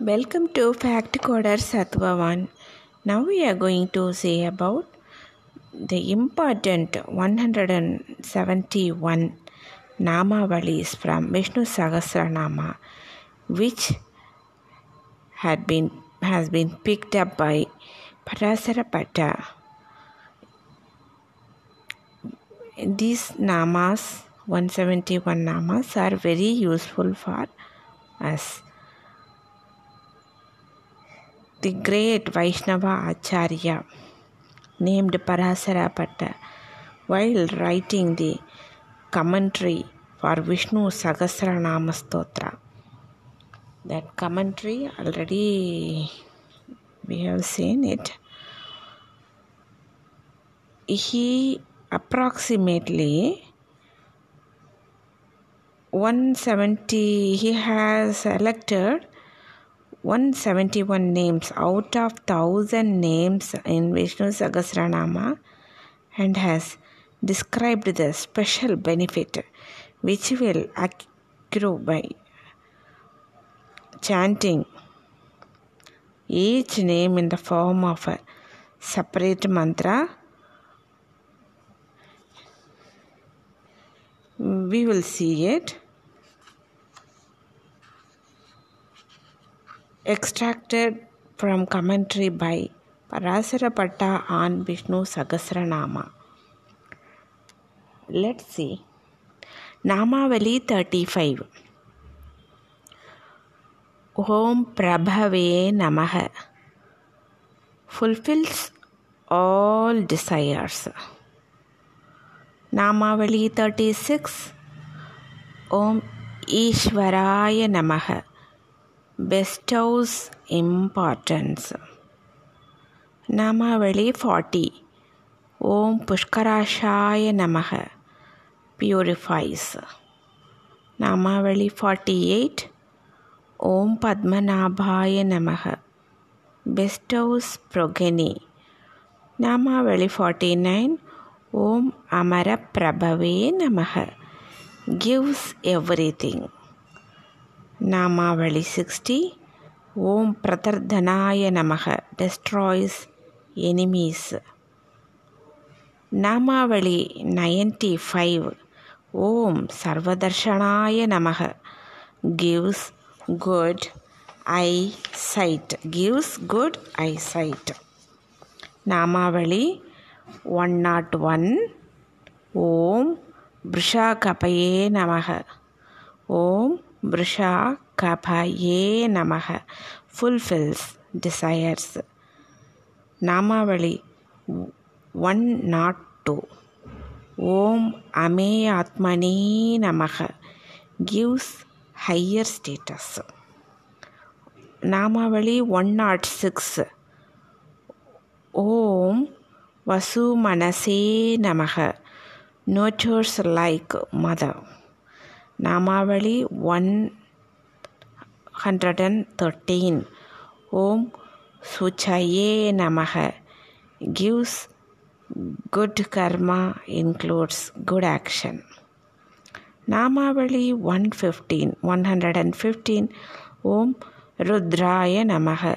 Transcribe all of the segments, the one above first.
Welcome to Fact Coder Sattva 1. Now we are going to say about the important 171 nama Namavalis from Vishnu Sahasranama which had been has been picked up by Parasarapata. These namas 171 namas are very useful for us. The great Vaishnava Acharya named Parasarapata while writing the commentary for Vishnu Sahasranama Stotra. That commentary already we have seen it. He approximately 170 he has selected 171 names out of 1000 names in Vishnu Sahasranama and has described the special benefit which will accrue by chanting each name in the form of a separate mantra. We will see it. Extracted from commentary by Parasarapata on Vishnu Sahasranama. Let's see. Namavali 35. Om Prabhave Namaha fulfills all desires. Namavali 36 Om Ishvaraya Namaha bestows importance. Namavali 40 Om Pushkarashaya Namaha purifies. Namavali 48 Om Padmanabhaya Namaha bestows progeny. Namavali 49 Om Amara Prabhave Namaha gives everything. Namavali sixty Om பிரதர்தனாய நமக destroys enemies namavali ninety five Om சர்வதர்ஷனாய நமக gives good eyesight gives good eyesight namavali one nought one Om பிருஷா கபயே நமக ஓம் பிருஷா கபயே நமக fulfils desires namavali one nought two Om அமே ஆத்மனே நமக gives higher status namavali one nought six Om வசு மனசே நமக nurtures like mother namavali one hundred and thirteen Om சுச்சயே நமக gives good karma includes good action namavali one fifteen one hundred and fifteen Om ருத்ராய நமக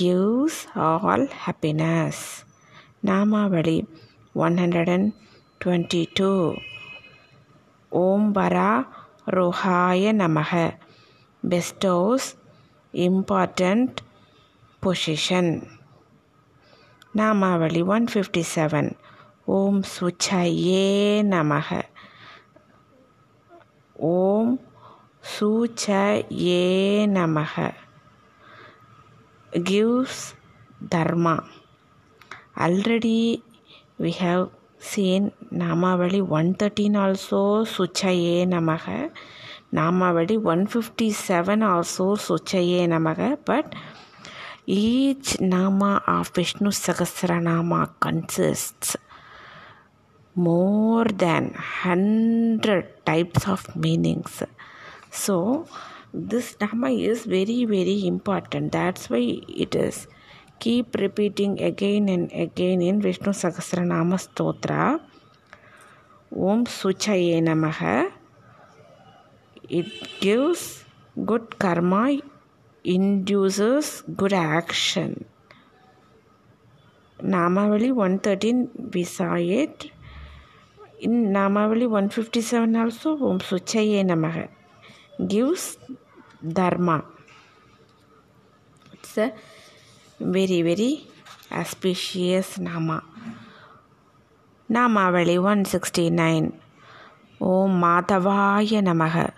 gives all happiness namavali one hundred and twenty two Om வரா ரோஹாய நமக bestows important position namavali one fifty seven Om சுச்சயே நமக ஓம் சூச்ச ஏ நமக gives dharma already we have seen Namavali 113 also Suchaye Namaha. Namavali 157 also Suchaye Namaha. But each Nama of Vishnu Sahasranama consists more than 100 types of meanings. So, this Nama is very, very important. That's why it is. Keep repeating again and again in Vishnu Sahasranama Stotra. Om Suchaye Namaha. It gives good karma induces good action. Namavali 113 we saw it. In Namavali 157 also Om Suchaye Namaha gives dharma. It's a very very auspicious nama. Namavali 169 Om Madhavaya Namaha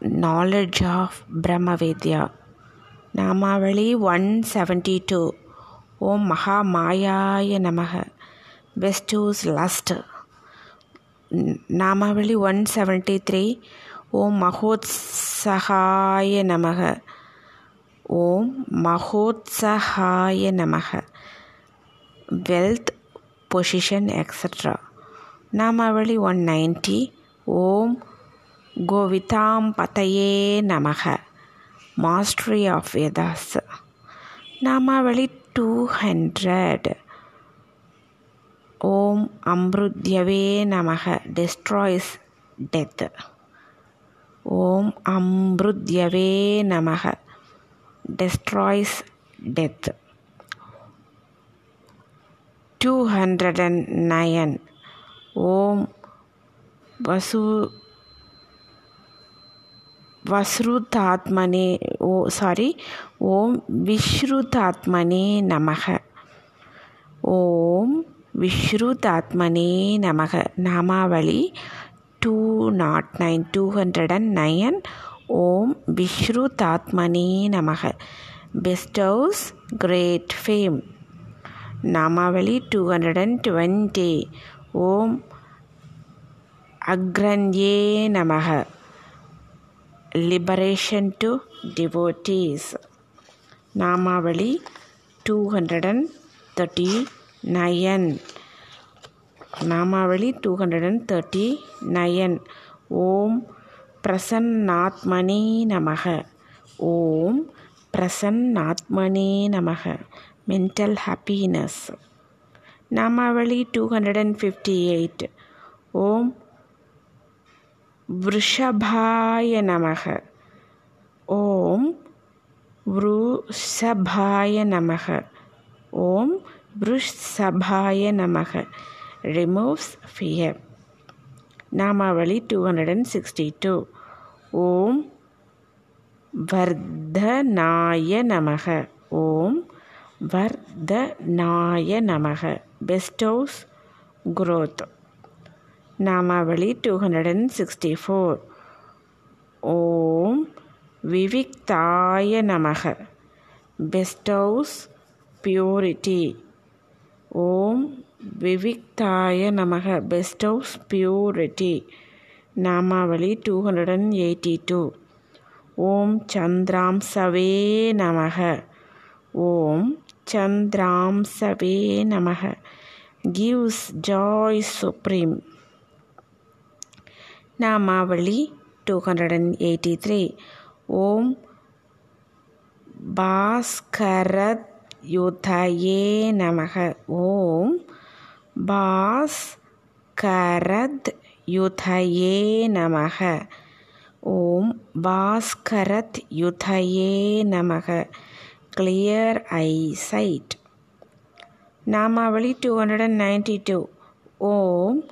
knowledge of Brahmavidya. Namavali 172 Om Mahamayaya Namaha bestows lust. Namavali 173 Om Om மகோத்சஹாய நமக wealth position etcetera namavali one ninety Om கோவிதாம் பதையே நமக mastery of Vedas நாமாவளி two hundred ஓம் அம்ருத்யவே நமக destroys death ஓம் அம்ருத்யவே நமக destroys death. 209 ஓம் வசு வஸ்ருதாத்மனே ஓ சாரி ஓம் விஸ்ருதாத்மனே நமக. ஓம் விஸ்ருதாத்மனே நமக. Namavali two nought nine two hundred and nine Om விஷ்ரு தாத்மனே நமக bestows great fame namavali two hundred and twenty Om அக்ரந்யே நமக. Liberation to devotees namavali two hundred and thirty nine namavali two hundred and thirty nine Om 239. Namavali 239. Om Prasannatmani Namaha. Om Prasannatmani Namaha. Mental happiness. Namavali 258. Om वृषभाय नमः ॐ वृषभाय नमः ॐ वृषभाय नमः removes fear namavali two hundred and sixty two Om வர்தநாய நமக. ஓம் வர்தநாய நமக. Bestows growth namavali two hundred and sixty four Om விவிக்தாய நமக. பெஸ்ட் பியூரிட்டி ஓம் விவிக்தாய நமக. Best of purity namavali two hundred and eighty two Om சந்திராம் சவே நமக. ஓம் சந்திராம் சவே நமக. Gives joy supreme namavali two hundred and eighty three Om பாஸ்கரத் யுதயே நமக. ஓம் பாஸ்கரத் யுதயே நமக. ஓம் பாஸ்கரத் யுதயே நமக. Clear eyesight namavali two hundred and ninety two Om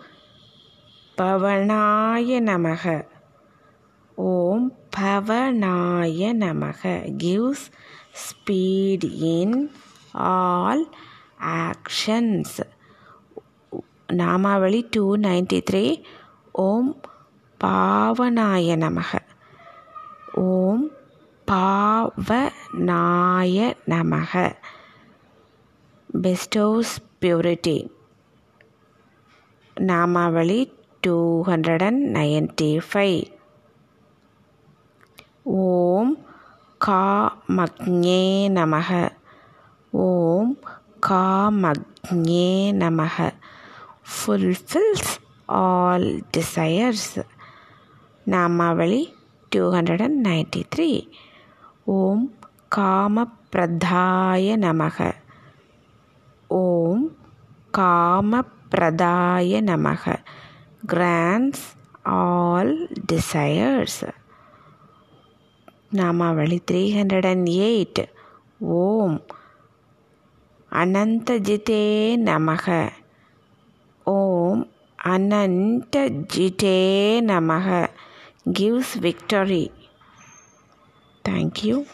பவனாய நமக. ஓம் பவனாய நமக. Gives speed in all actions namavali two ninety three Om பாவனாய நமக. ஓம் பாவனாய நமக. bestows purity. Namavali 295 ஓம் காமக்ஞே நமக. ஓம் காமக்ஞே நமக. Fulfills all desires. Namavali 293 ஓம் காமப்பிரதாய நமக ஓம் காமப்பிரதாய நமக grants all desires namavali three hundred and eight Om அனந்தஜிதே நமக Om Anantajite Namaha gives victory. Thank you.